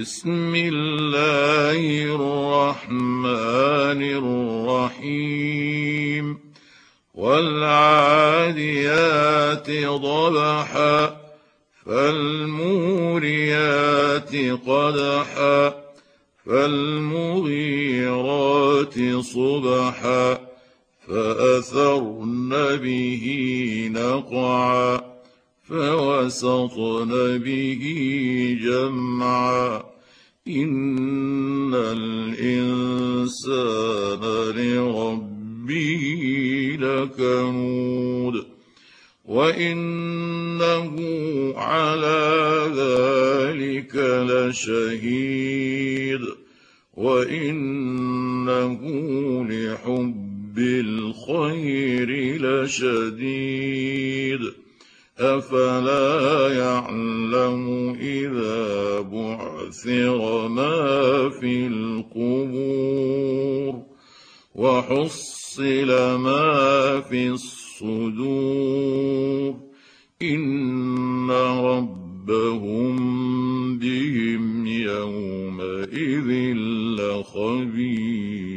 بسم الله الرحمن الرحيم. والعاديات ضبحا فالموريات قدحا فالمغيرات صبحا فأثرن به نقعا. فوسطن به جمعا. ان الانسان لربه لكنود وانه على ذلك لشهيد وانه لحب الخير لشديد أفلا يعلم إذا بعثر ما في القبور وحصل ما في الصدور إن ربهم بهم يومئذ لخبير